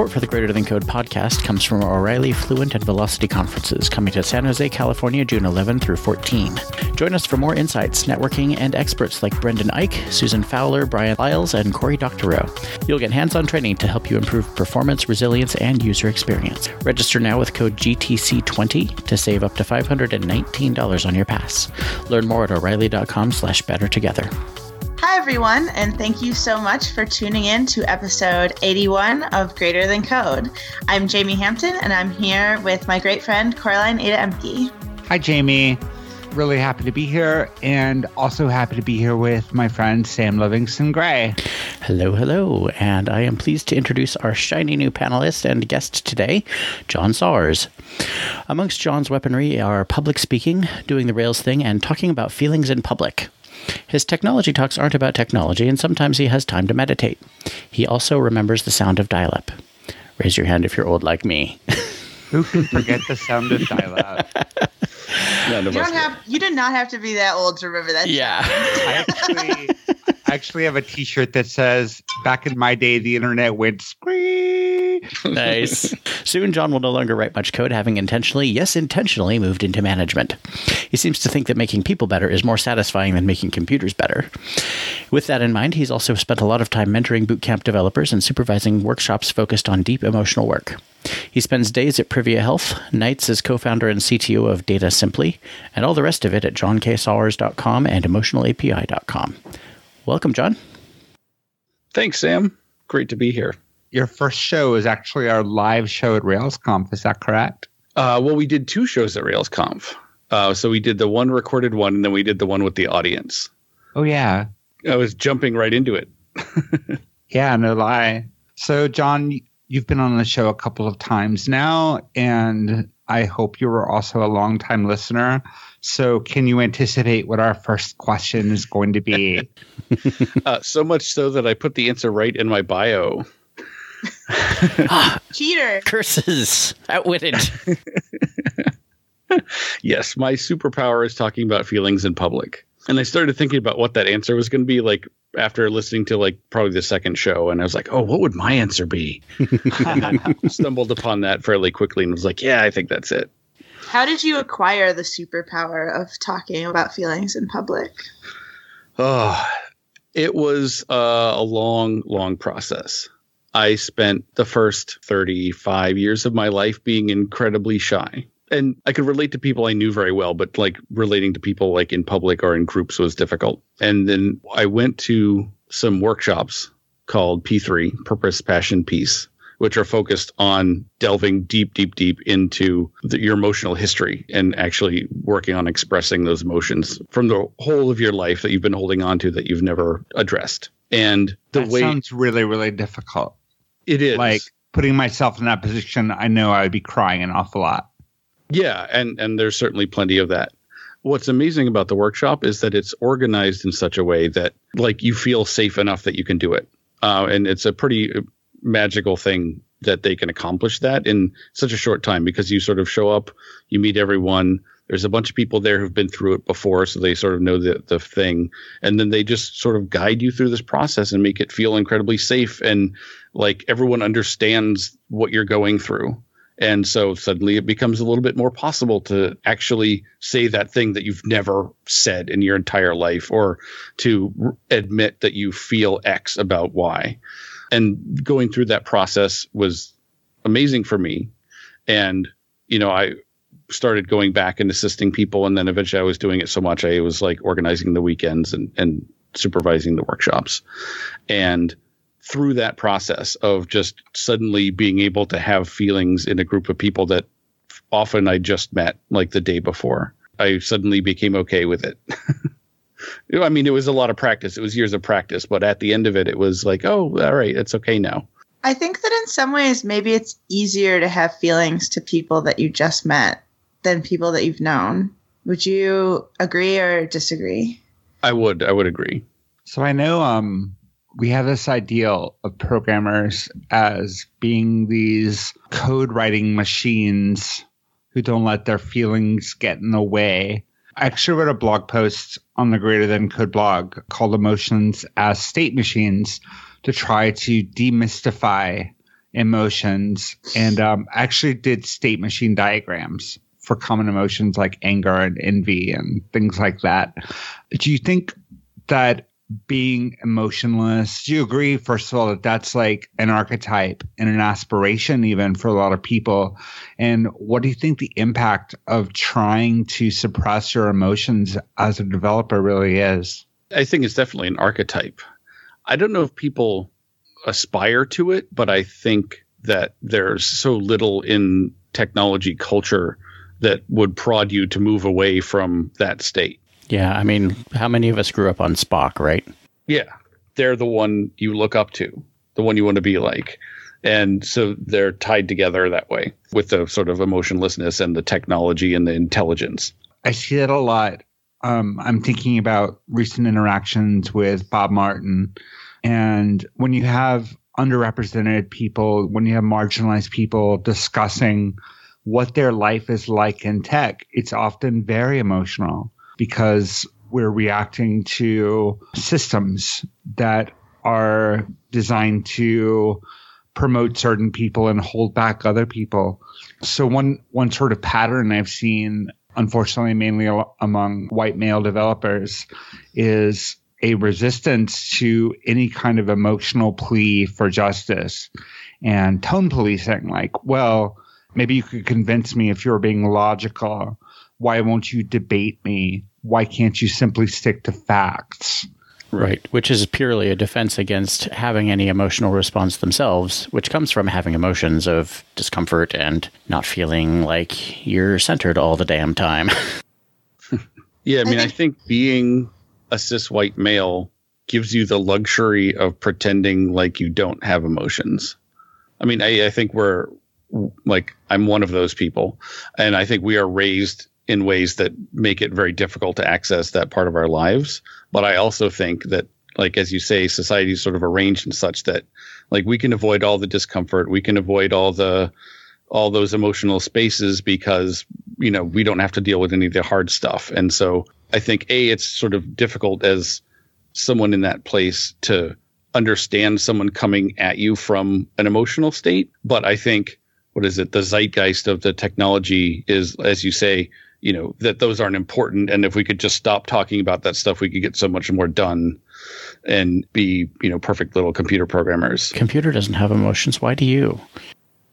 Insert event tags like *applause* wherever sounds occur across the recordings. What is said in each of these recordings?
Support for the Greater Than Code podcast comes from O'Reilly Fluent and Velocity conferences coming to San Jose, California, June 11 through 14. Join us for more insights, networking, and experts like Brendan Eich, Susan Fowler, Bryan Liles, and Cory Doctorow. You'll get hands on training to help you improve performance, resilience, and user experience. Register now with code GTC20 to save up to $519 on your pass. Learn more at o'Reilly.com slash better together. Hi, everyone, and thank you so much for tuning in to episode 81 of Greater Than Code. I'm Jamey Hampton, and I'm here with my great friend, Coraline Ada Ehmke. Hi, Jamey. Really happy to be here, and also happy to be here with my friend Sam Livingston Gray. Hello, hello, and I am pleased to introduce our shiny new panelist and guest today, John Sawers. Amongst John's weaponry are public speaking, doing the Rails thing, and talking about feelings in public. His technology talks aren't about technology, and sometimes he has time to meditate. He also remembers the sound of dial up. Raise your hand if you're old like me. Who *laughs* can forget the sound of dial up? You don't have. You did not have to be that old to remember that. Yeah. I actually, I actually have a T-shirt that says, "Back in my day, the internet went scree." nice. *laughs* Soon, John will no longer write much code, having intentionally, yes, intentionally moved into management. He seems to think that making people better is more satisfying than making computers better. With that in mind, he's also spent a lot of time mentoring bootcamp developers and supervising workshops focused on deep emotional work. He spends days at Privia Health, nights as co founder and CTO of Data Simply, and all the rest of it at johnksawers.com and emotionalapi.com. Welcome, John. Thanks, Sam. Great to be here. Your first show is actually our live show at RailsConf. Is that correct? Uh, well, we did two shows at RailsConf. Uh, so we did the one recorded one, and then we did the one with the audience. Oh yeah, I was jumping right into it. *laughs* yeah, no lie. So, John, you've been on the show a couple of times now, and I hope you were also a longtime listener. So, can you anticipate what our first question is going to be? *laughs* uh, so much so that I put the answer right in my bio. *gasps* *laughs* Cheater. Curses. Outwitted. *laughs* yes, my superpower is talking about feelings in public. And I started thinking about what that answer was going to be like after listening to like probably the second show. And I was like, oh, what would my answer be? I stumbled upon that fairly quickly and was like, yeah, I think that's it. How did you acquire the superpower of talking about feelings in public? Oh, it was uh, a long, long process. I spent the first 35 years of my life being incredibly shy. And I could relate to people I knew very well, but like relating to people like in public or in groups was difficult. And then I went to some workshops called P3, Purpose, Passion, Peace, which are focused on delving deep, deep, deep into the, your emotional history and actually working on expressing those emotions from the whole of your life that you've been holding on to that you've never addressed. And the that way sounds really, really difficult. It is like putting myself in that position. I know I would be crying an awful lot. Yeah, and and there's certainly plenty of that. What's amazing about the workshop is that it's organized in such a way that like you feel safe enough that you can do it, uh, and it's a pretty magical thing that they can accomplish that in such a short time because you sort of show up, you meet everyone. There's a bunch of people there who've been through it before, so they sort of know the the thing, and then they just sort of guide you through this process and make it feel incredibly safe and like everyone understands what you're going through. And so suddenly it becomes a little bit more possible to actually say that thing that you've never said in your entire life or to admit that you feel X about Y. And going through that process was amazing for me. And, you know, I started going back and assisting people. And then eventually I was doing it so much, I was like organizing the weekends and, and supervising the workshops. And through that process of just suddenly being able to have feelings in a group of people that often I just met like the day before. I suddenly became okay with it. *laughs* I mean, it was a lot of practice. It was years of practice, but at the end of it, it was like, oh, all right, it's okay now. I think that in some ways, maybe it's easier to have feelings to people that you just met than people that you've known. Would you agree or disagree? I would. I would agree. So I know um, we have this ideal of programmers as being these code writing machines who don't let their feelings get in the way. I actually wrote a blog post on the Greater Than Code blog called Emotions as State Machines to try to demystify emotions and um, actually did state machine diagrams for common emotions like anger and envy and things like that. Do you think that being emotionless, do you agree, first of all, that that's like an archetype and an aspiration even for a lot of people? And what do you think the impact of trying to suppress your emotions as a developer really is? I think it's definitely an archetype. I don't know if people aspire to it, but I think that there's so little in technology culture that would prod you to move away from that state. Yeah, I mean, how many of us grew up on Spock, right? Yeah, they're the one you look up to, the one you want to be like. And so they're tied together that way with the sort of emotionlessness and the technology and the intelligence. I see that a lot. Um, I'm thinking about recent interactions with Bob Martin. And when you have underrepresented people, when you have marginalized people discussing what their life is like in tech, it's often very emotional because we're reacting to systems that are designed to promote certain people and hold back other people. So one one sort of pattern I've seen unfortunately mainly among white male developers is a resistance to any kind of emotional plea for justice and tone policing like well maybe you could convince me if you're being logical why won't you debate me why can't you simply stick to facts Right, which is purely a defense against having any emotional response themselves, which comes from having emotions of discomfort and not feeling like you're centered all the damn time. *laughs* yeah, I mean, I think being a cis white male gives you the luxury of pretending like you don't have emotions. I mean, I, I think we're like, I'm one of those people. And I think we are raised in ways that make it very difficult to access that part of our lives. But I also think that, like, as you say, society is sort of arranged in such that, like, we can avoid all the discomfort, we can avoid all the, all those emotional spaces because, you know, we don't have to deal with any of the hard stuff. And so I think a it's sort of difficult as someone in that place to understand someone coming at you from an emotional state. But I think what is it? The zeitgeist of the technology is, as you say, you know, that those aren't important. And if we could just stop talking about that stuff, we could get so much more done and be, you know, perfect little computer programmers. Computer doesn't have emotions. Why do you?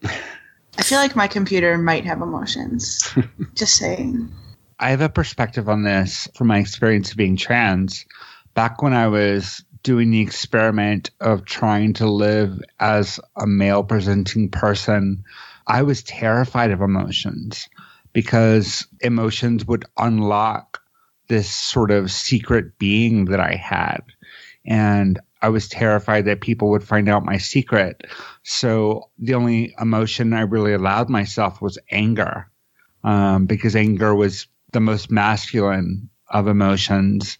I feel like my computer might have emotions. *laughs* just saying. I have a perspective on this from my experience of being trans. Back when I was doing the experiment of trying to live as a male presenting person, I was terrified of emotions because emotions would unlock this sort of secret being that I had. And I was terrified that people would find out my secret. So the only emotion I really allowed myself was anger, um, because anger was the most masculine of emotions.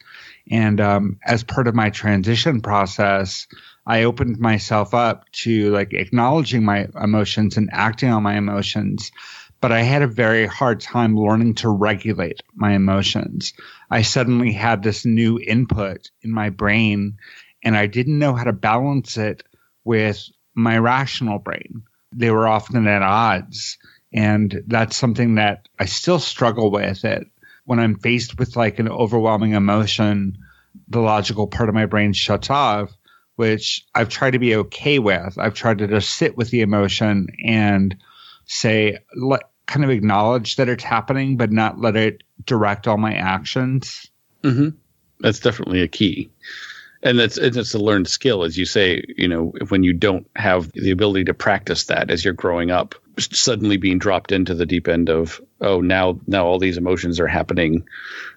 And um, as part of my transition process, I opened myself up to like acknowledging my emotions and acting on my emotions. But I had a very hard time learning to regulate my emotions. I suddenly had this new input in my brain and I didn't know how to balance it with my rational brain. They were often at odds. And that's something that I still struggle with it when I'm faced with like an overwhelming emotion, the logical part of my brain shuts off, which I've tried to be okay with. I've tried to just sit with the emotion and say, let, kind of acknowledge that it's happening, but not let it direct all my actions. Mm-hmm. That's definitely a key. And that's it's a learned skill as you say you know when you don't have the ability to practice that as you're growing up suddenly being dropped into the deep end of oh now now all these emotions are happening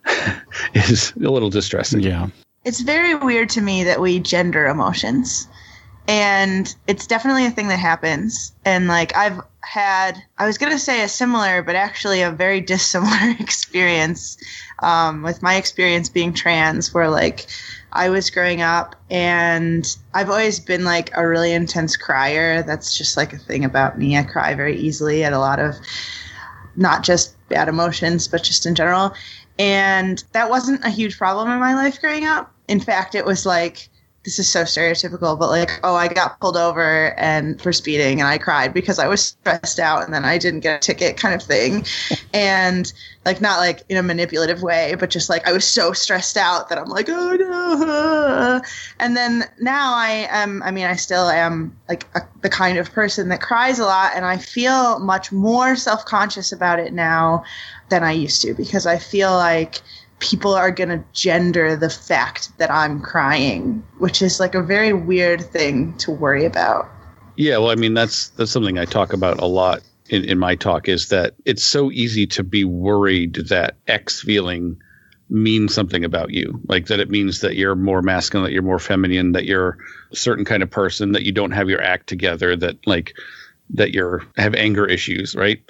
*laughs* is a little distressing. Yeah. It's very weird to me that we gender emotions. And it's definitely a thing that happens. And like i've had i was going to say a similar but actually a very *laughs* dissimilar experience um, with my experience being trans where like I was growing up, and I've always been like a really intense crier. That's just like a thing about me. I cry very easily at a lot of not just bad emotions, but just in general. And that wasn't a huge problem in my life growing up. In fact, it was like this is so stereotypical, but like, oh, I got pulled over and for speeding and I cried because I was stressed out and then I didn't get a ticket kind of thing. and like not like in a manipulative way, but just like I was so stressed out that I'm like, oh no. And then now I am I mean, I still am like a, the kind of person that cries a lot and I feel much more self-conscious about it now than I used to because I feel like people are going to gender the fact that I'm crying, which is like a very weird thing to worry about. Yeah, well, I mean that's that's something I talk about a lot in, in my talk is that it's so easy to be worried that X feeling means something about you. Like that it means that you're more masculine, that you're more feminine, that you're a certain kind of person, that you don't have your act together, that like that you're have anger issues, right?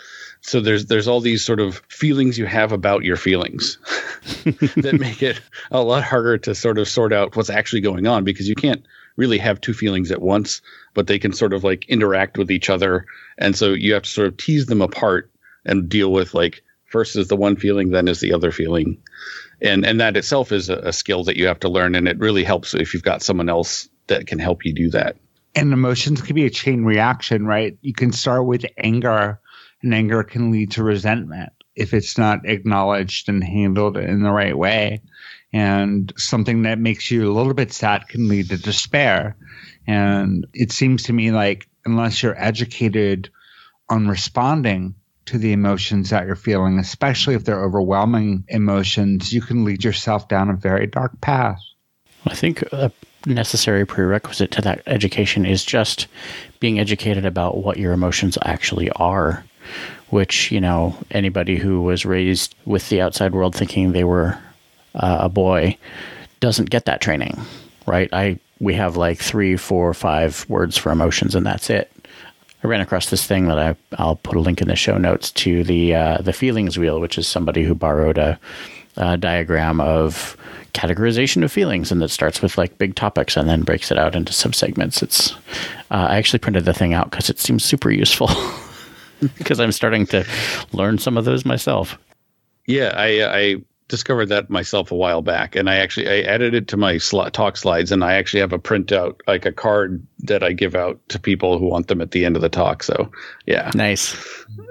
So there's there's all these sort of feelings you have about your feelings *laughs* that make it a lot harder to sort of sort out what's actually going on because you can't really have two feelings at once but they can sort of like interact with each other. And so you have to sort of tease them apart and deal with like first is the one feeling then is the other feeling. And and that itself is a, a skill that you have to learn and it really helps if you've got someone else that can help you do that. And emotions can be a chain reaction right? You can start with anger and anger can lead to resentment if it's not acknowledged and handled in the right way. And something that makes you a little bit sad can lead to despair. And it seems to me like unless you're educated on responding to the emotions that you're feeling, especially if they're overwhelming emotions, you can lead yourself down a very dark path. I think a necessary prerequisite to that education is just being educated about what your emotions actually are which, you know, anybody who was raised with the outside world thinking they were uh, a boy doesn't get that training, right? I we have like three, four, five words for emotions, and that's it. I ran across this thing that I I'll put a link in the show notes to the uh, the feelings wheel, which is somebody who borrowed a, a diagram of categorization of feelings, and that starts with like big topics and then breaks it out into subsegments. It's uh, I actually printed the thing out because it seems super useful. *laughs* *laughs* because I'm starting to learn some of those myself. Yeah, I uh, I discovered that myself a while back, and I actually I added it to my sl- talk slides, and I actually have a printout like a card that I give out to people who want them at the end of the talk. So yeah, nice,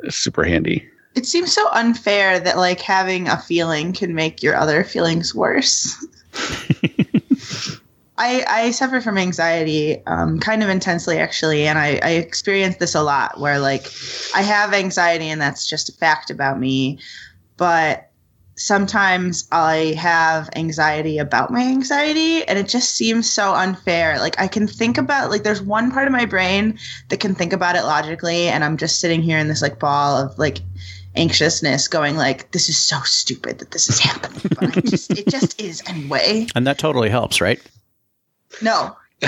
super handy. It seems so unfair that like having a feeling can make your other feelings worse. *laughs* I, I suffer from anxiety um, kind of intensely actually and I, I experience this a lot where like i have anxiety and that's just a fact about me but sometimes i have anxiety about my anxiety and it just seems so unfair. Like i can think about like there's one part of my brain that can think about it logically and i'm just sitting here in this like ball of like anxiousness going like this is so stupid that this is happening but I just, it just is anyway. And that totally helps right no. *laughs*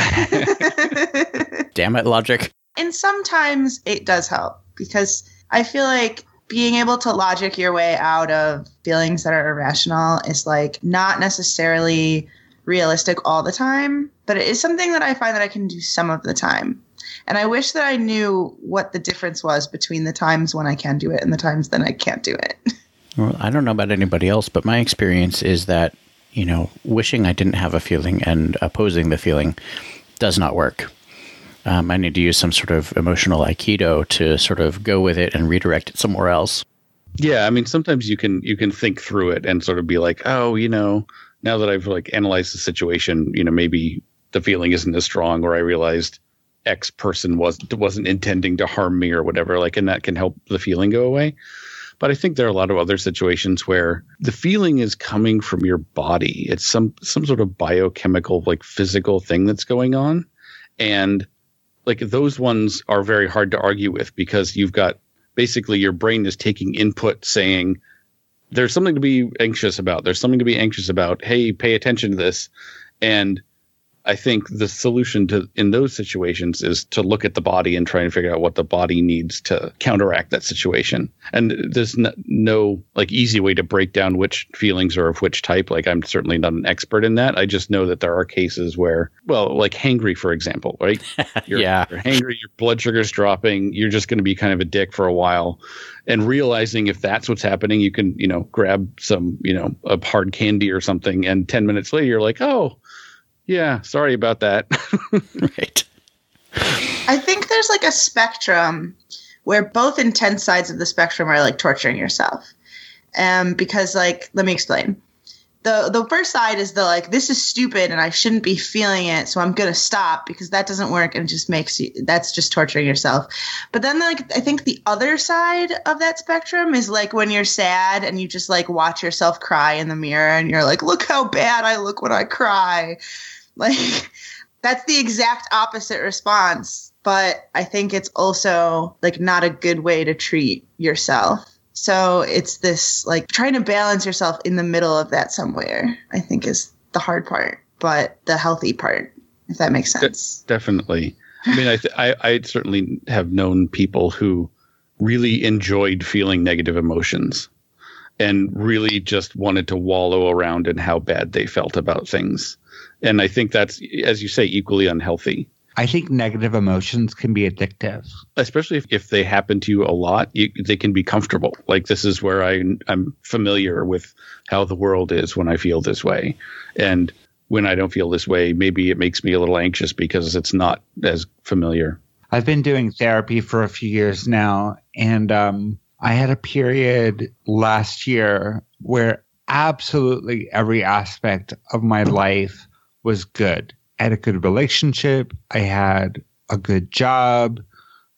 Damn it, logic. And sometimes it does help because I feel like being able to logic your way out of feelings that are irrational is like not necessarily realistic all the time, but it is something that I find that I can do some of the time. And I wish that I knew what the difference was between the times when I can do it and the times then I can't do it. *laughs* Well, I don't know about anybody else, but my experience is that you know, wishing I didn't have a feeling and opposing the feeling does not work. Um, I need to use some sort of emotional aikido to sort of go with it and redirect it somewhere else. Yeah, I mean, sometimes you can you can think through it and sort of be like, oh, you know, now that I've like analyzed the situation, you know, maybe the feeling isn't as strong, or I realized X person was wasn't intending to harm me or whatever. Like, and that can help the feeling go away. But I think there are a lot of other situations where the feeling is coming from your body. It's some some sort of biochemical, like physical thing that's going on. And like those ones are very hard to argue with because you've got basically your brain is taking input saying there's something to be anxious about. There's something to be anxious about. Hey, pay attention to this. And I think the solution to in those situations is to look at the body and try and figure out what the body needs to counteract that situation. And there's no, no, like easy way to break down which feelings are of which type. Like I'm certainly not an expert in that. I just know that there are cases where, well, like hangry, for example, right? *laughs* You're, yeah, you're hangry, your blood sugar's dropping. You're just going to be kind of a dick for a while. And realizing if that's what's happening, you can, you know, grab some, you know, a hard candy or something, and ten minutes later, you're like, oh Yeah, sorry about that. *laughs* right. I think there's like a spectrum where both intense sides of the spectrum are like torturing yourself. Um, because like, let me explain. The the first side is the like, this is stupid and I shouldn't be feeling it, so I'm gonna stop because that doesn't work and just makes you that's just torturing yourself. But then like I think the other side of that spectrum is like when you're sad and you just like watch yourself cry in the mirror and you're like, look how bad I look when I cry. *laughs* Like that's the exact opposite response but i think it's also like not a good way to treat yourself so it's this like trying to balance yourself in the middle of that somewhere i think is the hard part but the healthy part if that makes sense. De- definitely. I mean I, th- I i certainly have known people who really enjoyed feeling negative emotions and really just wanted to wallow around in how bad they felt about things. And I think that's, as you say, equally unhealthy. I think negative emotions can be addictive, especially if, if they happen to you a lot. You, they can be comfortable. Like this is where I I'm familiar with how the world is when I feel this way, and when I don't feel this way, maybe it makes me a little anxious because it's not as familiar. I've been doing therapy for a few years now, and um, I had a period last year where absolutely every aspect of my life was good. I had a good relationship. I had a good job.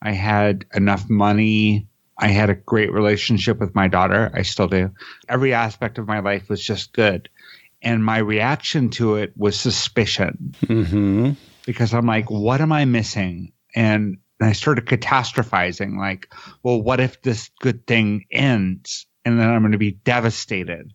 I had enough money. I had a great relationship with my daughter. I still do. Every aspect of my life was just good. And my reaction to it was suspicion. Mm-hmm. Because I'm like, what am I missing? And, and I started catastrophizing, like, well, what if this good thing ends? And then I'm going to be devastated.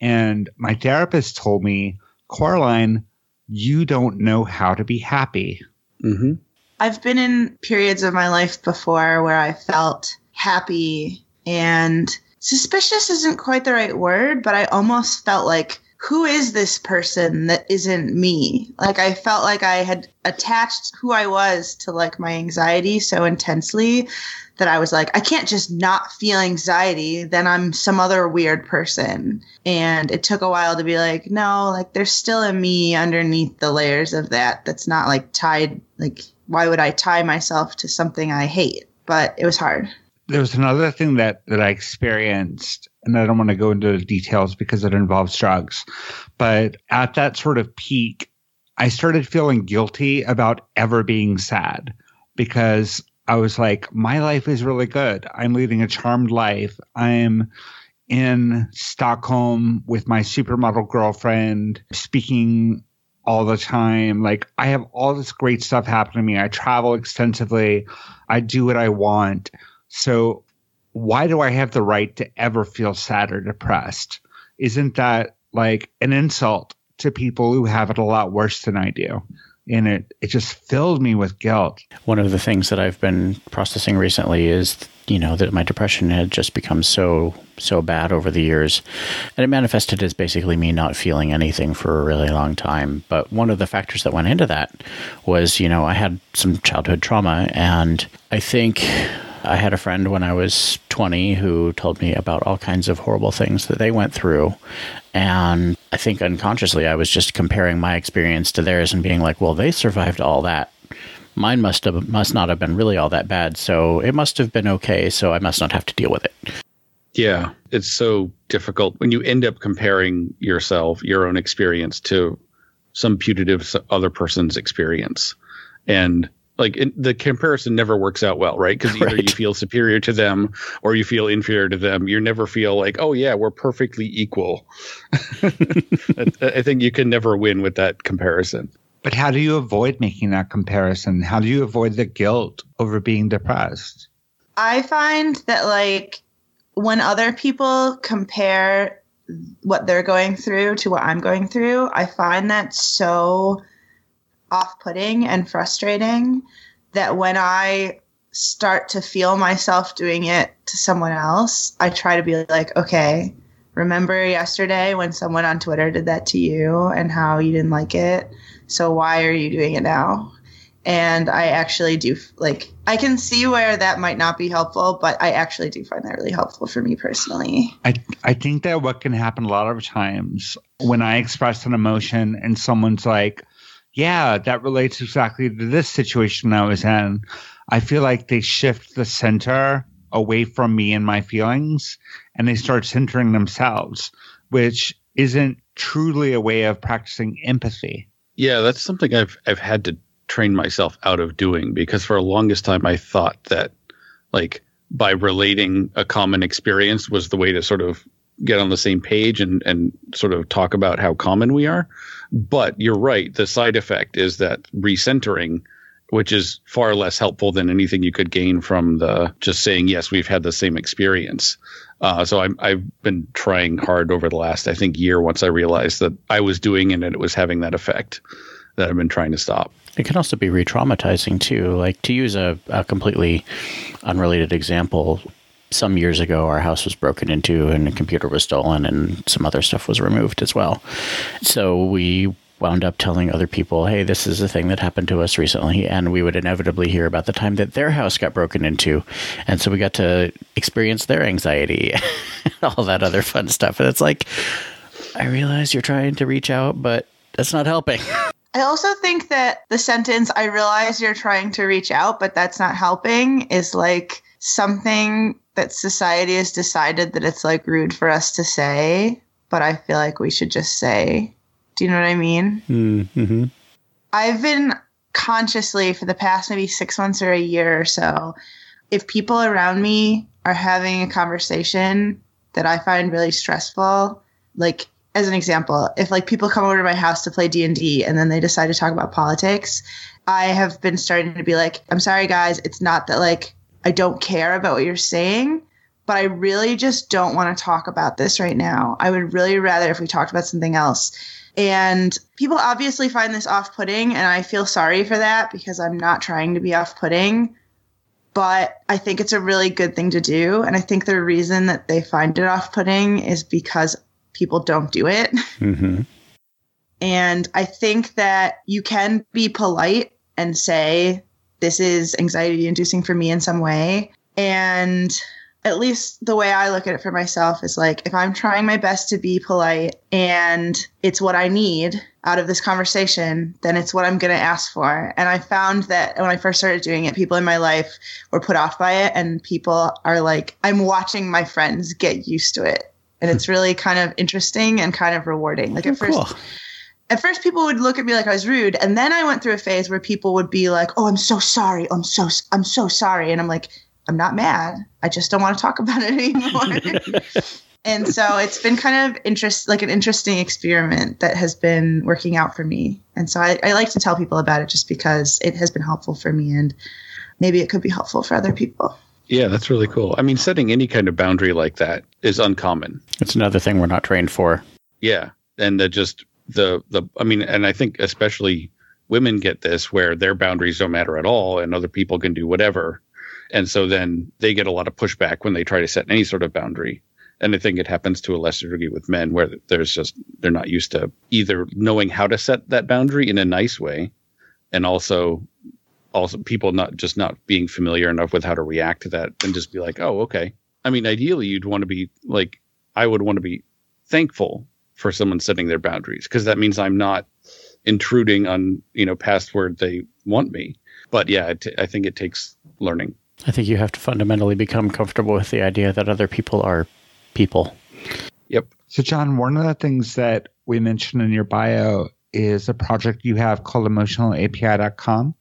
And my therapist told me, Coraline, you don't know how to be happy. Mm-hmm. I've been in periods of my life before where I felt happy and suspicious isn't quite the right word, but I almost felt like, who is this person that isn't me? Like I felt like I had attached who I was to like my anxiety so intensely that I was like, I can't just not feel anxiety. Then I'm some other weird person. And it took a while to be like, no, like there's still a me underneath the layers of that that's not like tied. Like, why would I tie myself to something I hate? But it was hard. There was another thing that, that I experienced, and I don't want to go into the details because it involves drugs. But at that sort of peak, I started feeling guilty about ever being sad because I was like, my life is really good. I'm leading a charmed life. I'm in Stockholm with my supermodel girlfriend, speaking all the time. Like, I have all this great stuff happening to me. I travel extensively. I do what I want. So, why do I have the right to ever feel sad or depressed? Isn't that like an insult to people who have it a lot worse than I do? and it it just filled me with guilt. One of the things that I've been processing recently is you know that my depression had just become so so bad over the years and it manifested as basically me not feeling anything for a really long time but one of the factors that went into that was you know I had some childhood trauma and I think I had a friend when I was 20 who told me about all kinds of horrible things that they went through. And I think unconsciously I was just comparing my experience to theirs and being like, well, they survived all that. Mine must have must not have been really all that bad, so it must have been okay, so I must not have to deal with it. Yeah, it's so difficult when you end up comparing yourself, your own experience to some putative other person's experience. And like it, the comparison never works out well, right? Because *laughs* either right. you feel superior to them or you feel inferior to them. You never feel like, oh yeah, we're perfectly equal. *laughs* I think you can never win with that comparison. But how do you avoid making that comparison? How do you avoid the guilt over being depressed? I find that like when other people compare what they're going through to what I'm going through, I find that so off putting and frustrating that when I start to feel myself doing it to someone else, I try to be like, okay, remember yesterday when someone on Twitter did that to you and how you didn't like it? So why are you doing it now? And I actually do like, I can see where that might not be helpful, but I actually do find that really helpful for me personally. I, I think that what can happen a lot of times when I express an emotion and someone's like, yeah, that relates exactly to this situation I was in. I feel like they shift the center away from me and my feelings and they start centering themselves, which isn't truly a way of practicing empathy. Yeah, that's something I've I've had to train myself out of doing because for a longest time I thought that like by relating a common experience was the way to sort of get on the same page and and sort of talk about how common we are. But you're right. The side effect is that recentering, which is far less helpful than anything you could gain from the just saying yes, we've had the same experience. Uh, so I'm, I've been trying hard over the last, I think, year. Once I realized that I was doing it and it was having that effect, that I've been trying to stop. It can also be re-traumatizing too. Like to use a, a completely unrelated example, some years ago, our house was broken into and a computer was stolen and some other stuff was removed as well. So we wound up telling other people, hey, this is a thing that happened to us recently. And we would inevitably hear about the time that their house got broken into. And so we got to experience their anxiety *laughs* and all that other fun stuff. And it's like, I realize you're trying to reach out, but that's not helping. *laughs* I also think that the sentence, I realize you're trying to reach out, but that's not helping, is like something that society has decided that it's like rude for us to say, but I feel like we should just say. Do you know what I mean? Mm-hmm. I've been consciously for the past maybe six months or a year or so, if people around me are having a conversation that I find really stressful, like as an example, if like people come over to my house to play D and D and then they decide to talk about politics, I have been starting to be like, I'm sorry guys, it's not that like I don't care about what you're saying, but I really just don't want to talk about this right now. I would really rather if we talked about something else. And people obviously find this off putting, and I feel sorry for that because I'm not trying to be off putting. But I think it's a really good thing to do. And I think the reason that they find it off putting is because people don't do it. *laughs* Mm-hmm. And I think that you can be polite and say, this is anxiety inducing for me in some way. And at least the way I look at it for myself is like if I'm trying my best to be polite and it's what I need out of this conversation, then it's what I'm going to ask for. And I found that when I first started doing it, people in my life were put off by it, and people are like, I'm watching my friends get used to it. And it's hmm. really kind of interesting and kind of rewarding. Like at Oh, cool. First, at first people would look at me like I was rude, and then I went through a phase where people would be like, "Oh, I'm so sorry. I'm so I'm so sorry," and I'm like, "I'm not mad. I just don't want to talk *laughs* about it anymore." *laughs* and so it's been kind of interest like an interesting experiment that has been working out for me. And so I, I like to tell people about it just because it has been helpful for me, and maybe it could be helpful for other people. Yeah, that's really cool. I mean, setting any kind of boundary like that is uncommon. It's another thing we're not trained for. Yeah, and that just the the I mean, and I think especially women get this where their boundaries don't matter at all, and other people can do whatever, and so then they get a lot of pushback when they try to set any sort of boundary. And I think it happens to a lesser degree with men where there's just they're not used to either knowing how to set that boundary in a nice way, and also also people not just not being familiar enough with how to react to that and just be like, oh, okay. I mean, ideally, you'd want to be like, I would want to be thankful for someone setting their boundaries because that means I'm not intruding on you know past where they want me. But yeah, it t- I think it takes learning. I think you have to fundamentally become comfortable with the idea that other people are people. Yep. So, John, one of the things that we mentioned in your bio is a project you have called emotionalapi.com.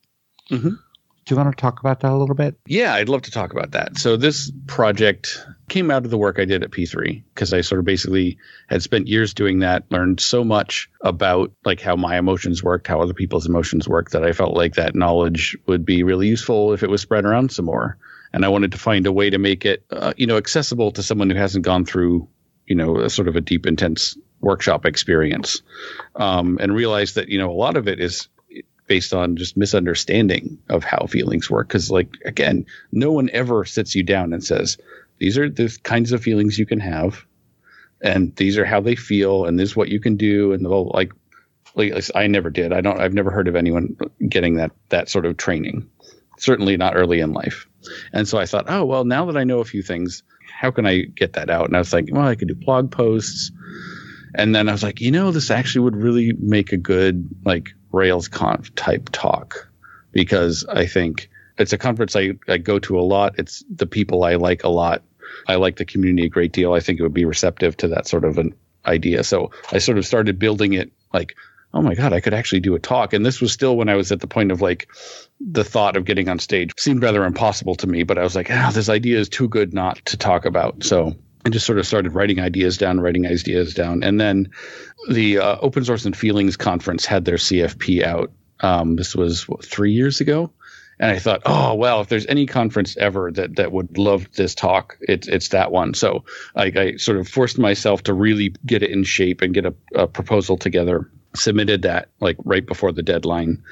Mhm. Do you want to talk about that a little bit? Yeah, I'd love to talk about that. So this project came out of the work I did at P3 because I sort of basically had spent years doing that, learned so much about like how my emotions worked, how other people's emotions worked that I felt like that knowledge would be really useful if it was spread around some more. And I wanted to find a way to make it, uh, you know, accessible to someone who hasn't gone through, you know, a sort of a deep, intense workshop experience, um, and realized that you know a lot of it is based on just misunderstanding of how feelings work. Because, like, again, no one ever sits you down and says, these are the kinds of feelings you can have, and these are how they feel, and this is what you can do. And they'll, like, like I never did. I don't, I've never heard of anyone getting that, that sort of training, certainly not early in life. And so I thought, oh, well, now that I know a few things, how can I get that out? And I was like, well, I could do blog posts And then I was like, you know, this actually would really make a good like Rails conf type talk because I think it's a conference I, I go to a lot. It's the people I like a lot. I like the community a great deal. I think it would be receptive to that sort of an idea. So I sort of started building it like, oh my God, I could actually do a talk. And this was still when I was at the point of like the thought of getting on stage seemed rather impossible to me. But I was like, ah, this idea is too good not to talk about. So I just sort of started writing ideas down, writing ideas down. And then the uh, Open Source and Feelings Conference had their CFP out. Um, this was what, three years ago. And I thought, oh well, if there's any conference ever that that would love this talk, it's it's that one. So I, I sort of forced myself to really get it in shape and get a, a proposal together. Submitted that like right before the deadline.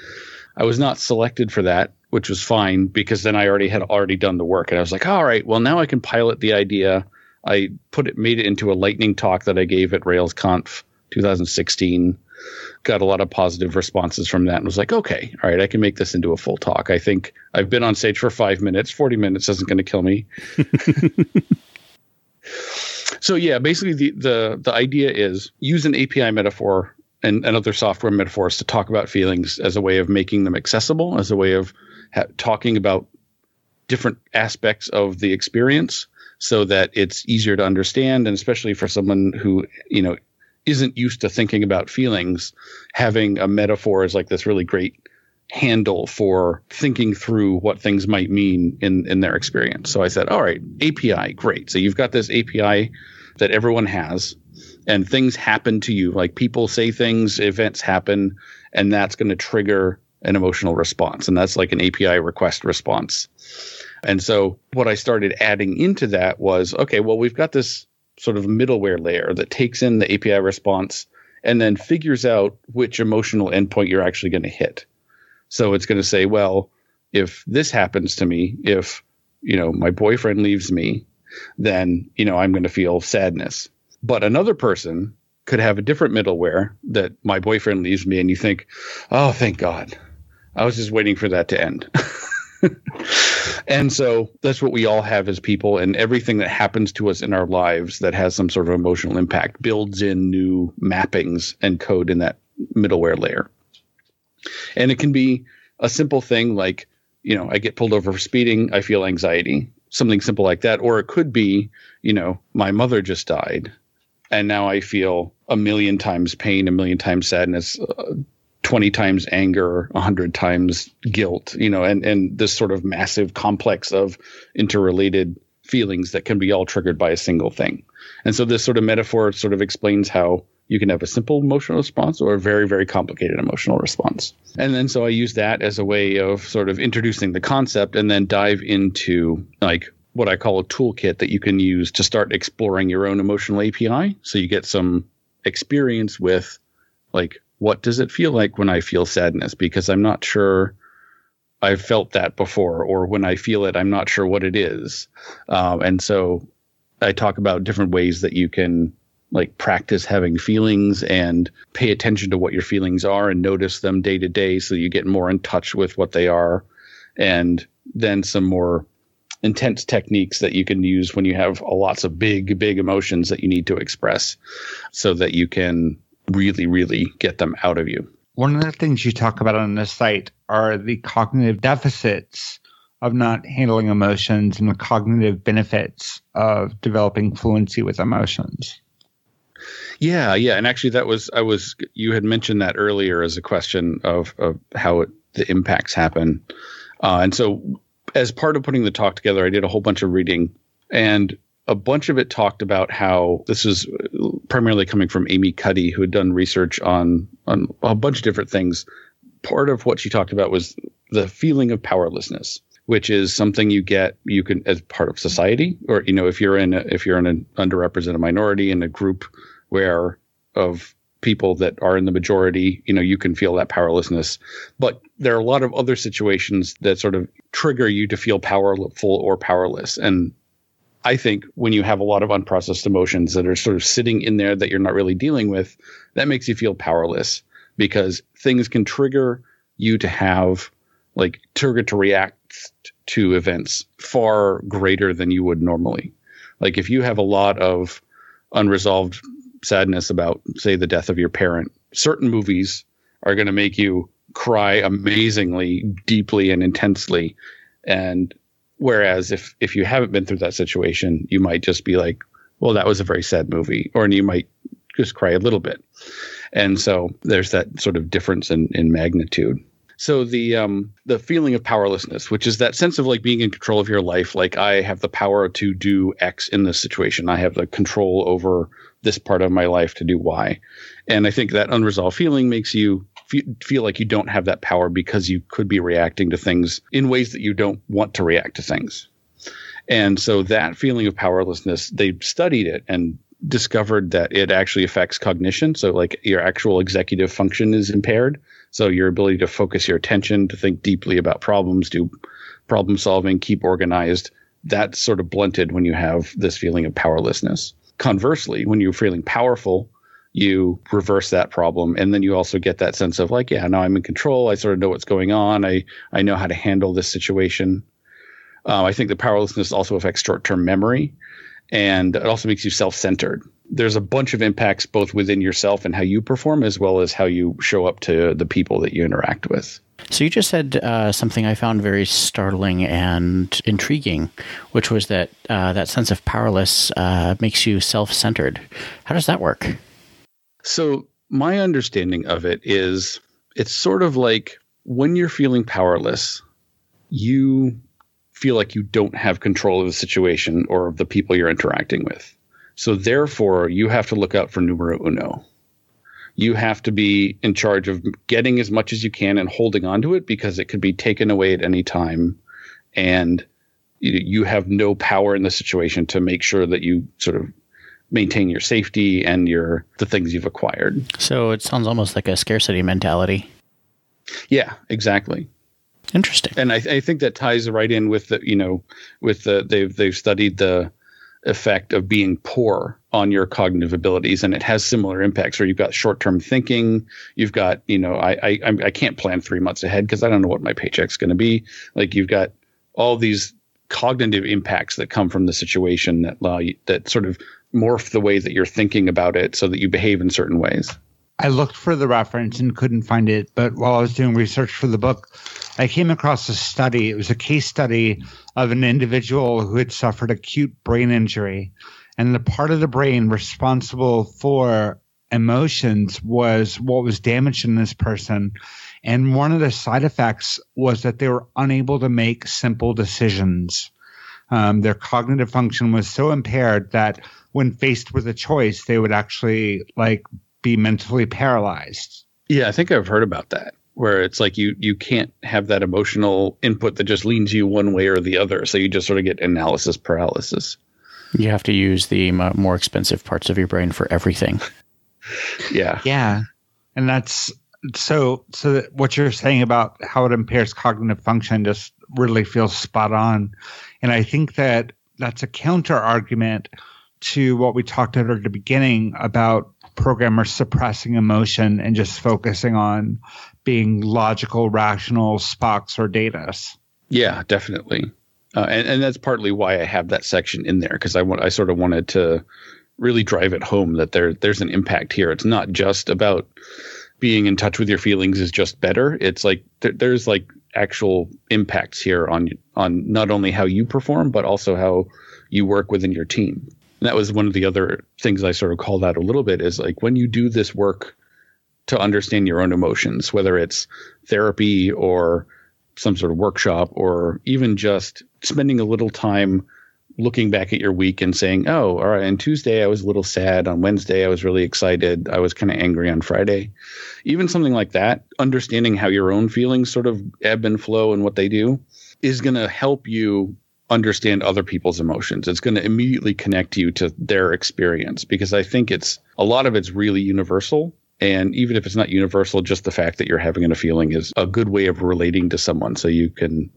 I was not selected for that, which was fine because then I already had already done the work, and I was like, all right, well now I can pilot the idea. I put it, made it into a lightning talk that I gave at RailsConf 2016 got a lot of positive responses from that and was like, okay, all right, I can make this into a full talk. I think I've been on stage for five minutes. 40 minutes isn't going to kill me. *laughs* so yeah, basically the, the, the idea is use an API metaphor and, and other software metaphors to talk about feelings as a way of making them accessible, as a way of ha- talking about different aspects of the experience so that it's easier to understand and especially for someone who you know isn't used to thinking about feelings, having a metaphor is like this really great handle for thinking through what things might mean in in their experience. So I said, all right, API, great. So you've got this API that everyone has and things happen to you like people say things, events happen and that's going to trigger an emotional response and that's like an API request response. And so what I started adding into that was okay, well we've got this sort of middleware layer that takes in the API response and then figures out which emotional endpoint you're actually going to hit. So it's going to say, well, if this happens to me, if you know my boyfriend leaves me, then you know I'm going to feel sadness. But another person could have a different middleware that my boyfriend leaves me, and you think, oh, thank God, I was just waiting for that to end. *laughs* and so that's what we all have as people and everything that happens to us in our lives that has some sort of emotional impact builds in new mappings and code in that middleware layer. And it can be a simple thing like you know i get pulled over for speeding i feel anxiety something simple like that. Or it could be you know my mother just died and now i feel a million times pain a million times sadness uh, 20 times anger, 100 times guilt, you know, and, and this sort of massive complex of interrelated feelings that can be all triggered by a single thing. And so this sort of metaphor sort of explains how you can have a simple emotional response or a very, very complicated emotional response. And then so I use that as a way of sort of introducing the concept and then dive into like what I call a toolkit that you can use to start exploring your own emotional API. So you get some experience with like what does it feel like when I feel sadness? Because I'm not sure I've felt that before, or when I feel it, I'm not sure what it is. Um, and so I talk about different ways that you can like practice having feelings and pay attention to what your feelings are and notice them day to day so you get more in touch with what they are. And then some more intense techniques that you can use when you have lots of big, big emotions that you need to express so that you can really, really get them out of you. One of the things you talk about on the site are the cognitive deficits of not handling emotions and the cognitive benefits of developing fluency with emotions. Yeah, yeah, and actually, that was I was you had mentioned that earlier as a question of of how it, the impacts happen, uh, and so as part of putting the talk together, I did a whole bunch of reading, and a bunch of it talked about how this is primarily coming from Amy Cuddy, who had done research on on a bunch of different things. Part of what she talked about was the feeling of powerlessness, which is something you get you can as part of society, or you know if you're in a, if you're in an underrepresented minority in a group where of people that are in the majority, you know, you can feel that powerlessness. But there are a lot of other situations that sort of trigger you to feel powerful or powerless. And I think when you have a lot of unprocessed emotions that are sort of sitting in there that you're not really dealing with, that makes you feel powerless because things can trigger you to have like trigger to react to events far greater than you would normally. Like if you have a lot of unresolved sadness about, say, the death of your parent, certain movies are going to make you cry amazingly deeply and intensely. And whereas if if you haven't been through that situation, you might just be like, well, that was a very sad movie, or you might just cry a little bit. And so there's that sort of difference in, in magnitude. So the um the feeling of powerlessness, which is that sense of like being in control of your life, like I have the power to do X in this situation. I have the control over this part of my life to do Y. And I think that unresolved feeling makes you feel like you don't have that power because you could be reacting to things in ways that you don't want to react to things. And so that feeling of powerlessness, they studied it and discovered that it actually affects cognition. So, like your actual executive function is impaired. So, your ability to focus your attention, to think deeply about problems, do problem solving, keep organized, that's sort of blunted when you have this feeling of powerlessness. Conversely, when you're feeling powerful, you reverse that problem. And then you also get that sense of like yeah now i'm in control. I sort of know what's going on. I i know how to handle this situation. Uh, i think the powerlessness also affects short-term memory and it also makes you self-centered. There's a bunch of impacts both within yourself and how you perform as well as how you show up to the people that you interact with. So you just said uh, something I found very startling and intriguing, which was that uh, that sense of powerless uh, makes you self-centered. How does that work? So, my understanding of it is it's sort of like when you're feeling powerless, you feel like you don't have control of the situation or of the people you're interacting with. So, therefore, you have to look out for numero uno. You have to be in charge of getting as much as you can and holding on to it because it could be taken away at any time. And you have no power in the situation to make sure that you sort of maintain your safety and your the things you've acquired. So it sounds almost like a scarcity mentality. Yeah, exactly. Interesting. And I, I think that ties right in with the you know with the they've they've studied the effect of being poor on your cognitive abilities and it has similar impacts where you've got short-term thinking you've got you know i i, I can't plan three months ahead because i don't know what my paycheck's going to be like you've got all these cognitive impacts that come from the situation that allow you, that sort of morph the way that you're thinking about it so that you behave in certain ways. I looked for the reference and couldn't find it, but while I was doing research for the book, I came across a study. It was a case study of an individual who had suffered acute brain injury, and the part of the brain responsible for emotions was what was damaged in this person. And one of the side effects was that they were unable to make simple decisions. Um, their cognitive function was so impaired that when faced with a choice, they would actually like be mentally paralyzed. Yeah, I think I've heard about that where it's like you you can't have that emotional input that just leans you one way or the other. So you just sort of get analysis paralysis. You have to use the more expensive parts of your brain for everything. *laughs* Yeah. Yeah. And that's so so that what you're saying about how it impairs cognitive function just really feels spot on and i think that that's a counter argument to what we talked about at the beginning about programmers suppressing emotion and just focusing on being logical, rational Spocks or Datas. Yeah, definitely. Uh, and, and that's partly why I have that section in there because I want I sort of wanted to really drive it home that there there's an impact here. It's not just about being in touch with your feelings is just better. It's like there, there's like actual impacts here on on not only how you perform but also how you work within your team. And that was one of the other things I sort of called out a little bit is like when you do this work to understand your own emotions, whether it's therapy or some sort of workshop or even just spending a little time looking back at your week and saying, oh, all right, on Tuesday I was a little sad. On Wednesday I was really excited. I was kind of angry on Friday. Even something like that, understanding how your own feelings sort of ebb and flow and what they do is going to help you understand other people's emotions. It's going to immediately connect you to their experience because I think it's a lot of it's really universal. And even if it's not universal, just the fact that you're having a feeling is a good way of relating to someone so you can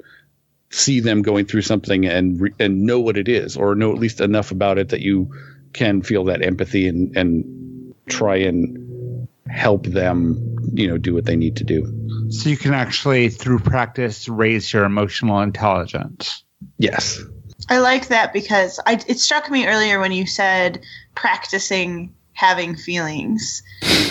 see them going through something and re- and know what it is or know at least enough about it that you can feel that empathy and and try and help them, you know, do what they need to do. So you can actually through practice raise your emotional intelligence. Yes. I like that because I, it struck me earlier when you said practicing having feelings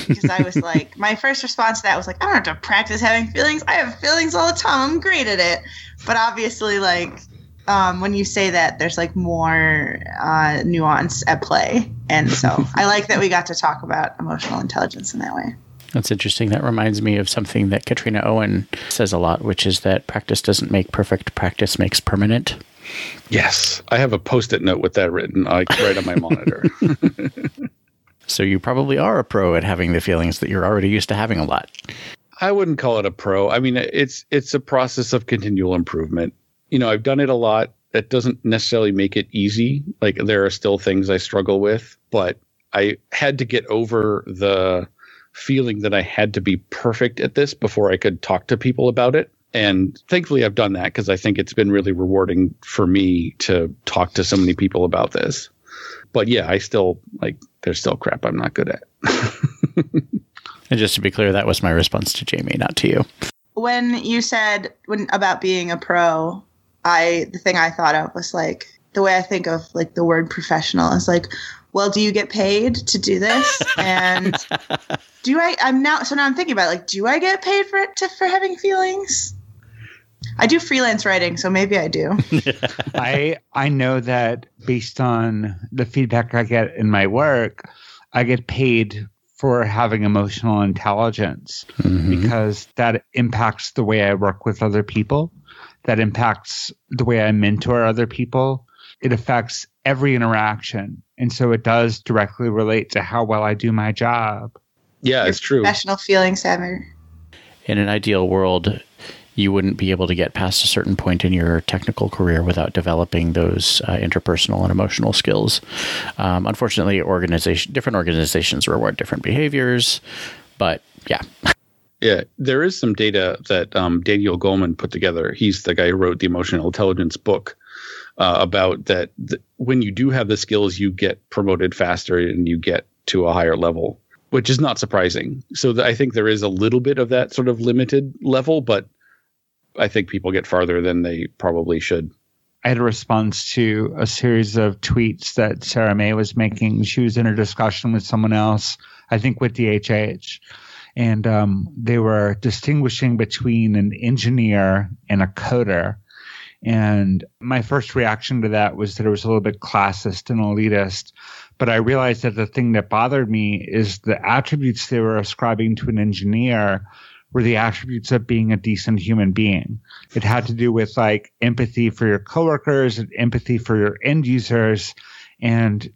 because I was *laughs* like, my first response to that was like, I don't have to practice having feelings. I have feelings all the time. I'm great at it. But obviously, like, um, when you say that, there's like more uh, nuance at play. And so *laughs* I like that we got to talk about emotional intelligence in that way. That's interesting. That reminds me of something that Katrina Owen says a lot, which is that practice doesn't make perfect, practice makes permanent. Yes, I have a post-it note with that written like right on my monitor. *laughs* *laughs* so you probably are a pro at having the feelings that you're already used to having a lot. I wouldn't call it a pro. I mean, it's it's a process of continual improvement. You know, I've done it a lot. That doesn't necessarily make it easy. Like there are still things I struggle with, but I had to get over the feeling that I had to be perfect at this before I could talk to people about it. And thankfully, I've done that because I think it's been really rewarding for me to talk to so many people about this. But yeah, I still like, there's still crap I'm not good at. *laughs* and just to be clear, that was my response to Jamey, not to you. When you said when about being a pro, I the thing I thought of was like the way I think of like the word professional is like, well, do you get paid to do this? *laughs* And do I? I'm now so now I'm thinking about it, like, do I get paid for it to, for having feelings? I do freelance writing, so maybe I do. *laughs* I I know that based on the feedback I get in my work, I get paid for having emotional intelligence mm-hmm. because that impacts the way I work with other people. That impacts the way I mentor other people. It affects every interaction. And so it does directly relate to how well I do my job. Yeah, Your it's true. Professional feelings, Ever. In an ideal world, you wouldn't be able to get past a certain point in your technical career without developing those uh, interpersonal and emotional skills. Um, unfortunately, organization different organizations reward different behaviors, but yeah. Yeah, there is some data that um, Daniel Goleman put together. He's the guy who wrote the emotional intelligence book uh, about that. Th- when you do have the skills, you get promoted faster and you get to a higher level, which is not surprising. So th- I think there is a little bit of that sort of limited level, but I think people get farther than they probably should. I had a response to a series of tweets that Sarah Mei was making. She was in a discussion with someone else, I think with DHH, and um, they were distinguishing between an engineer and a coder. And my first reaction to that was that it was a little bit classist and elitist. But I realized that the thing that bothered me is the attributes they were ascribing to an engineer were the attributes of being a decent human being. It had to do with like empathy for your coworkers and empathy for your end users. And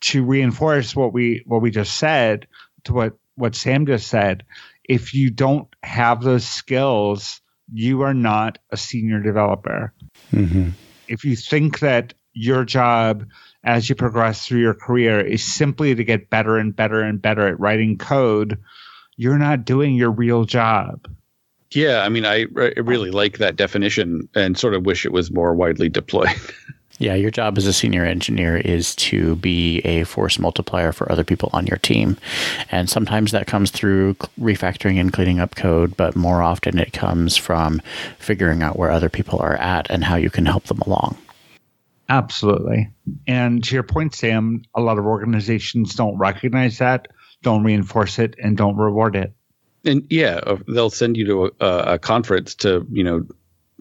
to reinforce what we what we just said, to what what Sam just said, if you don't have those skills, you are not a senior developer. Mm-hmm. If you think that your job as you progress through your career is simply to get better and better and better at writing code, you're not doing your real job. Yeah, I mean, I, I really like that definition and sort of wish it was more widely deployed. *laughs* Yeah, your job as a senior engineer is to be a force multiplier for other people on your team. And sometimes that comes through refactoring and cleaning up code, but more often it comes from figuring out where other people are at and how you can help them along. Absolutely. And to your point, Sam, a lot of organizations don't recognize that, don't reinforce it, and don't reward it. And yeah, uh, they'll send you to a, a conference to, you know,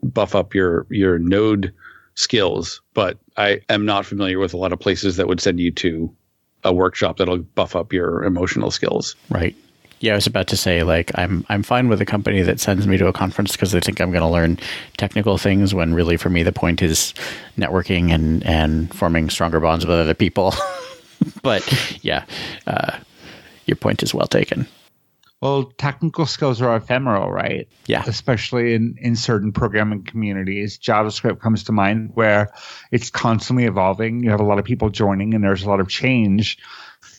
buff up your your node skills, but I am not familiar with a lot of places that would send you to a workshop that'll buff up your emotional skills. Right. Yeah, I was about to say like I'm I'm fine with a company that sends me to a conference because they think I'm going to learn technical things when really for me the point is networking and and forming stronger bonds with other people. *laughs* but yeah, uh, your point is well taken. Well, technical skills are ephemeral, right? Yeah. Especially in, in certain programming communities. JavaScript comes to mind where it's constantly evolving. You have a lot of people joining and there's a lot of change.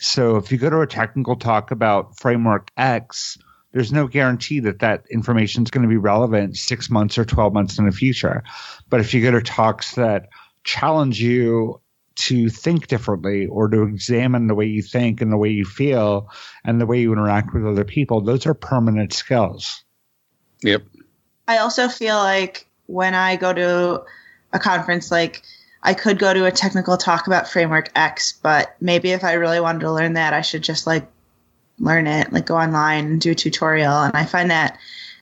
So if you go to a technical talk about framework X, there's no guarantee that that information is going to be relevant six months or 12 months in the future. But if you go to talks that challenge you to think differently or to examine the way you think and the way you feel and the way you interact with other people, those are permanent skills. Yep. I also feel like when I go to a conference, like I could go to a technical talk about framework X, but maybe if I really wanted to learn that, I should just like learn it, like go online and do a tutorial. And I find that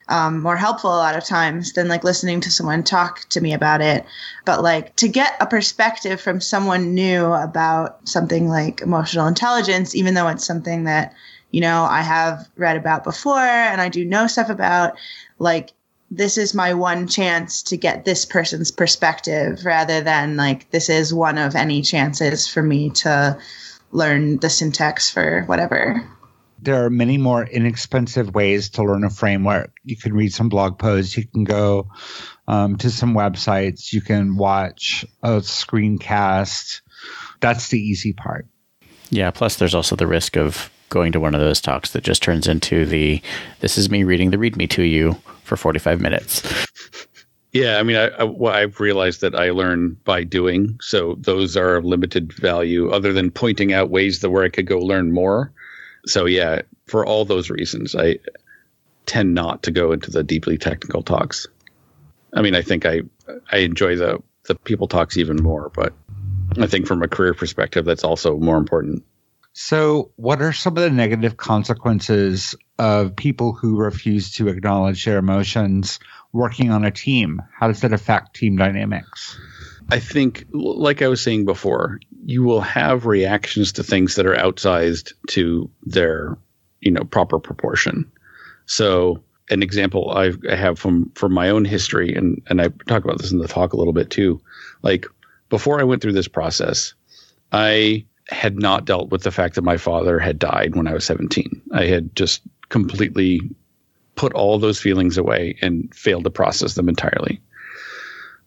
um, more helpful a lot of times than like listening to someone talk to me about it. But like to get a perspective from someone new about something like emotional intelligence, even though it's something that, you know, I have read about before and I do know stuff about, like this is my one chance to get this person's perspective rather than like this is one of any chances for me to learn the syntax for whatever. There are many more inexpensive ways to learn a framework. You can read some blog posts, you can go um, to some websites, you can watch a screencast. That's the easy part. Yeah, plus there's also the risk of going to one of those talks that just turns into the this is me reading the readme to you for 45 minutes. Yeah, I mean, I, I, well, I've realized that I learn by doing. So those are of limited value, other than pointing out ways that where I could go learn more. So yeah, for all those reasons, I tend not to go into the deeply technical talks. I mean, I think I I enjoy the the people talks even more, but I think from a career perspective, that's also more important. So, what are some of the negative consequences of people who refuse to acknowledge their emotions working on a team? How does that affect team dynamics? I think, like I was saying before, you will have reactions to things that are outsized to their, you know, proper proportion. So, an example I've, I have from from my own history, and and I talk about this in the talk a little bit too. Like before I went through this process, I had not dealt with the fact that my father had died when I was 17. I had just completely put all those feelings away and failed to process them entirely.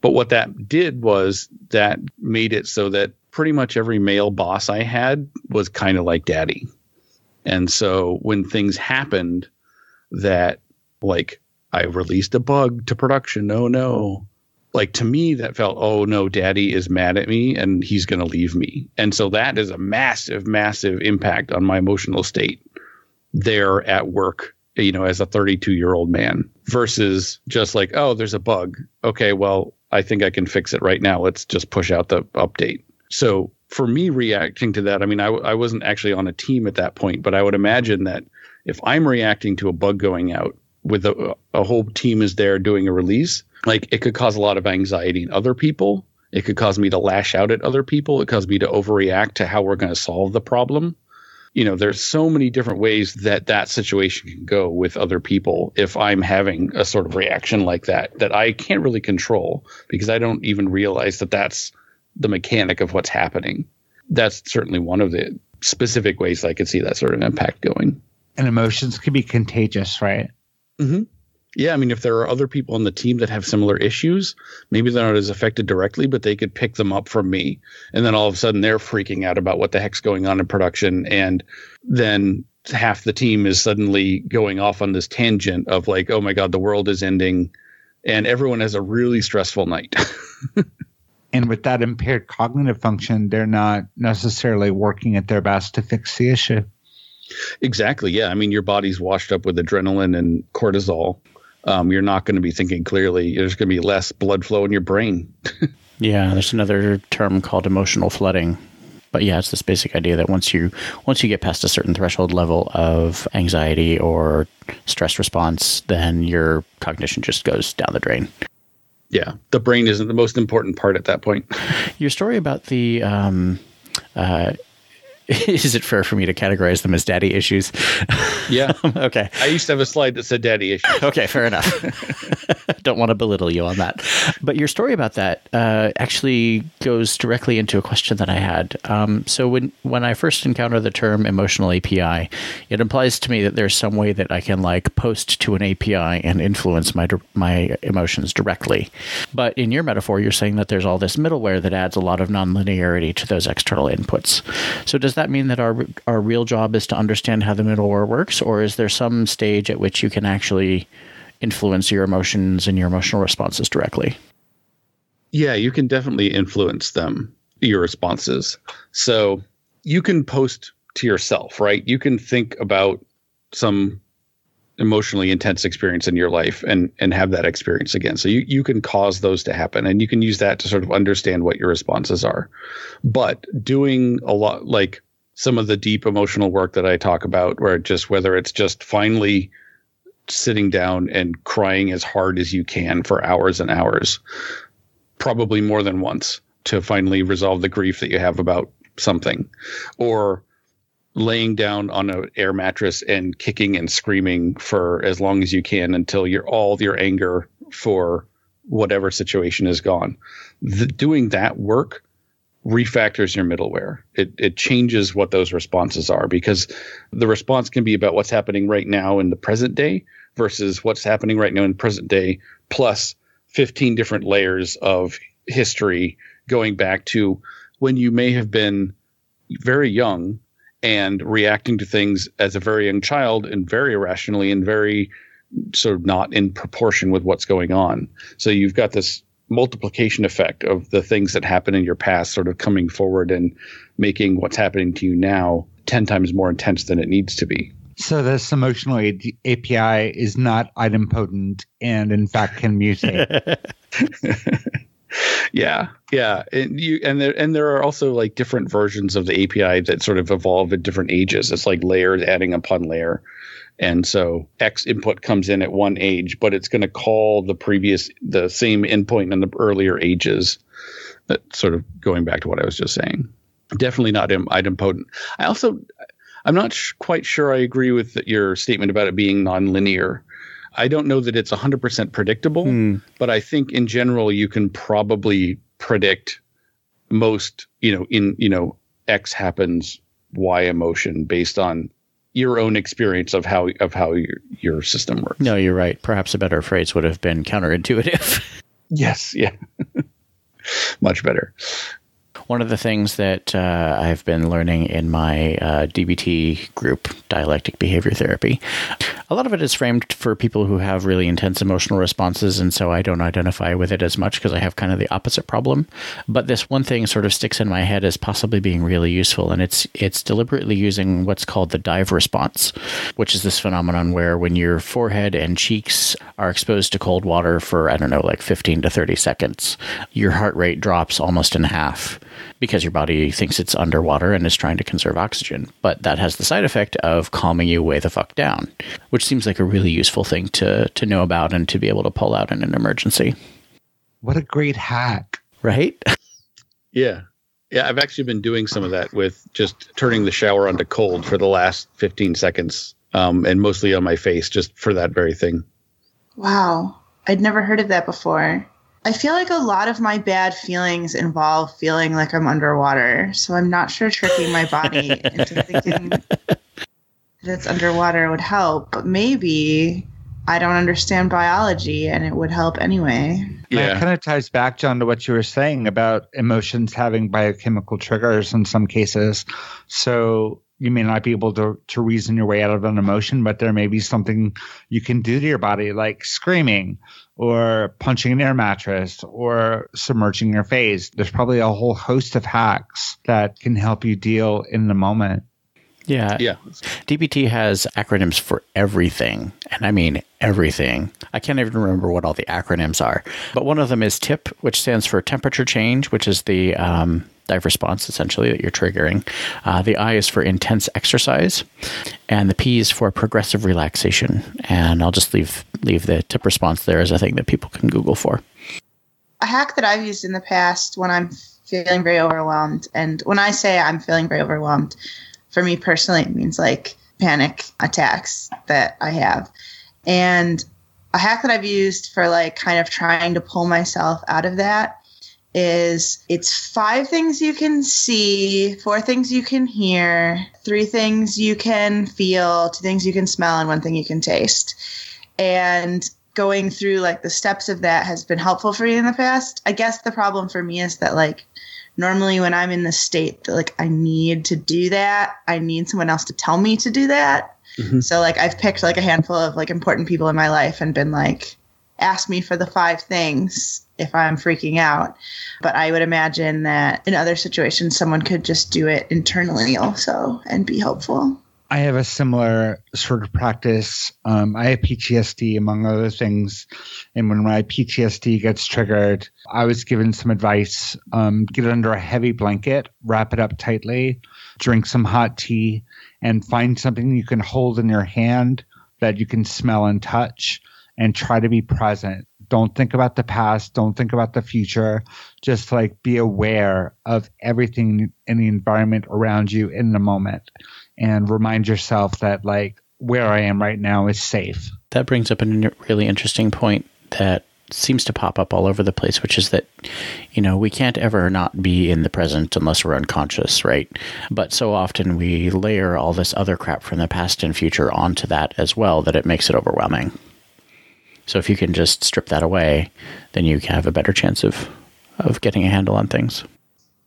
But what that did was that made it so that pretty much every male boss I had was kind of like daddy. And so when things happened that like I released a bug to production, oh no, like to me that felt oh no daddy is mad at me and he's going to leave me. And so that is a massive massive impact on my emotional state there at work you know as a 32 year old man versus just like oh there's a bug. Okay well i think i can fix it right now let's just push out the update so for me reacting to that i mean I, I wasn't actually on a team at that point but i would imagine that if i'm reacting to a bug going out with a, a whole team is there doing a release like it could cause a lot of anxiety in other people. It could cause me to lash out at other people. It cause me to overreact to how we're going to solve the problem. You know, there's so many different ways that that situation can go with other people if I'm having a sort of reaction like that that I can't really control because I don't even realize that that's the mechanic of what's happening. That's certainly one of the specific ways I could see that sort of impact going. And emotions can be contagious, right? Mm-hmm. Yeah, I mean, if there are other people on the team that have similar issues, maybe they're not as affected directly, but they could pick them up from me. And then all of a sudden they're freaking out about what the heck's going on in production. And then half the team is suddenly going off on this tangent of like, oh my God, the world is ending. And everyone has a really stressful night. *laughs* and with that impaired cognitive function, they're not necessarily working at their best to fix the issue. Exactly. Yeah. I mean, your body's washed up with adrenaline and cortisol um, you're not going to be thinking clearly. There's going to be less blood flow in your brain. *laughs* yeah, there's another term called emotional flooding. But yeah, it's this basic idea that once you once you get past a certain threshold level of anxiety or stress response, then your cognition just goes down the drain. Yeah, the brain isn't the most important part at that point. Your story about the um, uh, *laughs* is it fair for me to categorize them as daddy issues? Yeah. *laughs* okay. I used to have a slide that said daddy issues. *laughs* okay, fair enough. Don't want to belittle you on that. But your story about that uh, actually goes directly into a question that I had. Um, so when when I first encounter the term emotional API, it implies to me that there's some way that I can like post to an API and influence my my emotions directly. But in your metaphor, you're saying that there's all this middleware that adds a lot of nonlinearity to those external inputs. So does that mean that our our real job is to understand how the middleware works, or is there some stage at which you can actually influence your emotions and your emotional responses directly? Yeah, you can definitely influence them, your responses. So you can post to yourself, right? You can think about some emotionally intense experience in your life and and have that experience again. So you you can cause those to happen and you can use that to sort of understand what your responses are. But doing a lot like some of the deep emotional work that I talk about where just whether it's just finally sitting down and crying as hard as you can for hours and hours probably more than once to finally resolve the grief that you have about something or laying down on an air mattress and kicking and screaming for as long as you can until your all your anger for whatever situation is gone. The, doing that work refactors your middleware. It it changes what those responses are because the response can be about what's happening right now in the present day versus what's happening right now in present day plus 15 different layers of history going back to when you may have been very young and reacting to things as a very young child and very irrationally and very sort of not in proportion with what's going on. So you've got this multiplication effect of the things that happen in your past sort of coming forward and making what's happening to you now 10 times more intense than it needs to be. So this emotional API is not idempotent and in fact can mutate. *laughs* *laughs* yeah, yeah, and you and there and there are also like different versions of the API that sort of evolve at different ages. It's like layers adding upon layer, and so X input comes in at one age, but it's going to call the previous the same endpoint in the earlier ages. That sort of going back to what I was just saying. Definitely not idempotent. I also I'm not sh- quite sure I agree with your statement about it being nonlinear. I don't know that it's 100% predictable, hmm. but I think in general you can probably predict most, you know, in, you know, X happens, Y emotion based on your own experience of how of how your, your system works. No, you're right. Perhaps a better phrase would have been counterintuitive. *laughs* yes, yeah. *laughs* Much better. One of the things that uh, I've been learning in my uh, DBT group, Dialectic Behavior Therapy, a lot of it is framed for people who have really intense emotional responses, and so I don't identify with it as much because I have kind of the opposite problem. But this one thing sort of sticks in my head as possibly being really useful, and it's it's deliberately using what's called the dive response, which is this phenomenon where when your forehead and cheeks are exposed to cold water for I don't know like 15 to 30 seconds, your heart rate drops almost in half because your body thinks it's underwater and is trying to conserve oxygen. But that has the side effect of calming you way the fuck down, which seems like a really useful thing to to know about and to be able to pull out in an emergency. What a great hack. Right? *laughs* yeah. Yeah, I've actually been doing some of that with just turning the shower onto cold for the last 15 seconds um, and mostly on my face just for that very thing. Wow. I'd never heard of that before. I feel like a lot of my bad feelings involve feeling like I'm underwater. So I'm not sure tricking my body into thinking *laughs* that it's underwater would help. But maybe I don't understand biology and it would help anyway. Yeah. It kind of ties back, John, to what you were saying about emotions having biochemical triggers in some cases. So you may not be able to, to reason your way out of an emotion, but there may be something you can do to your body, like screaming or punching an air mattress or submerging your face. There's probably a whole host of hacks that can help you deal in the moment. Yeah. Yeah. DBT has acronyms for everything. And I mean everything. I can't even remember what all the acronyms are. But one of them is TIP, which stands for temperature change, which is the um, dive response essentially that you're triggering. Uh, the I is for intense exercise, and the P is for progressive relaxation. And I'll just leave leave the tip response there as a thing that people can Google for. A hack that I've used in the past when I'm feeling very overwhelmed, and when I say I'm feeling very overwhelmed, for me personally, it means like panic attacks that I have. And a hack that I've used for like kind of trying to pull myself out of that is it's five things you can see, four things you can hear, three things you can feel, two things you can smell, and one thing you can taste. And going through like the steps of that has been helpful for me in the past. I guess the problem for me is that like normally when I'm in the state that like I need to do that, I need someone else to tell me to do that. Mm-hmm. So like I've picked like a handful of like important people in my life and been like, ask me for the five things if I'm freaking out. But I would imagine that in other situations, someone could just do it internally also and be helpful. I have a similar sort of practice. Um, I have PTSD, among other things. And when my PTSD gets triggered, I was given some advice um, get under a heavy blanket, wrap it up tightly, drink some hot tea, and find something you can hold in your hand that you can smell and touch, and try to be present. Don't think about the past. Don't think about the future. Just like be aware of everything in the environment around you in the moment and remind yourself that like where I am right now is safe. That brings up a really interesting point that seems to pop up all over the place, which is that, you know, we can't ever not be in the present unless we're unconscious, right? But so often we layer all this other crap from the past and future onto that as well that it makes it overwhelming. So if you can just strip that away, then you have a better chance of of getting a handle on things.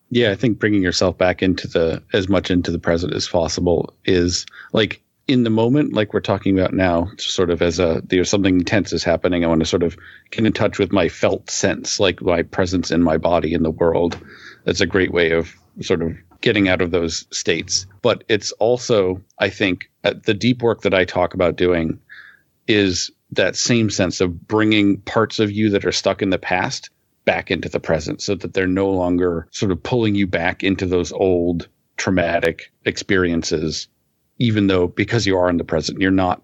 Yeah, I think bringing yourself back into the as much into the present as possible is like in the moment, like we're talking about now, sort of as a there's something intense is happening. I want to sort of get in touch with my felt sense, like my presence in my body in the world. That's a great way of sort of getting out of those states. But it's also, I think, uh, the deep work that I talk about doing is that same sense of bringing parts of you that are stuck in the past back into the present so that they're no longer sort of pulling you back into those old traumatic experiences even though because you are in the present you're not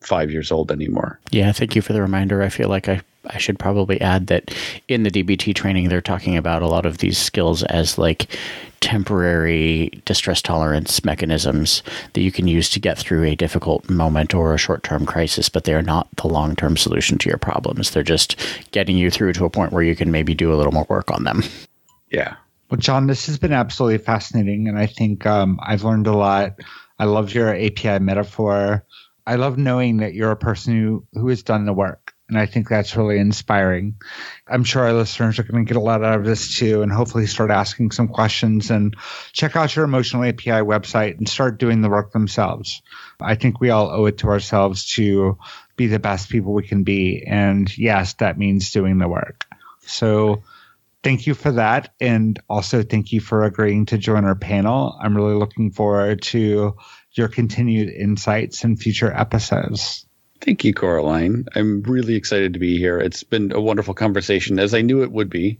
five years old anymore. Yeah thank you for the reminder. I feel like i I should probably add that in the DBT training, they're talking about a lot of these skills as like temporary distress tolerance mechanisms that you can use to get through a difficult moment or a short term crisis, but they're not the long term solution to your problems. They're just getting you through to a point where you can maybe do a little more work on them. Yeah. Well, John, this has been absolutely fascinating. And I think um, I've learned a lot. I love your API metaphor. I love knowing that you're a person who, who has done the work. And I think that's really inspiring. I'm sure our listeners are going to get a lot out of this too, and hopefully start asking some questions and check out your Emotional API website and start doing the work themselves. I think we all owe it to ourselves to be the best people we can be. And yes, that means doing the work. So thank you for that. And also thank you for agreeing to join our panel. I'm really looking forward to your continued insights in future episodes. Thank you, Coraline. I'm really excited to be here. It's been a wonderful conversation, as I knew it would be.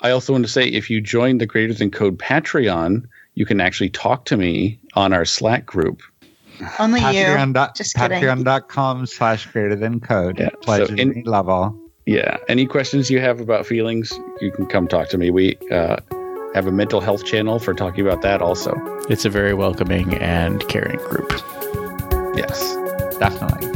I also want to say if you join the Greater Than Code Patreon, you can actually talk to me on our Slack group. Only Patreon you. dot, Just kidding. Patreon.com slash greater than code. Yeah, Pledge so in- any level. Yeah. Any questions you have about feelings, you can come talk to me. We uh, have a mental health channel for talking about that also. It's a very welcoming and caring group. Yes. Definitely.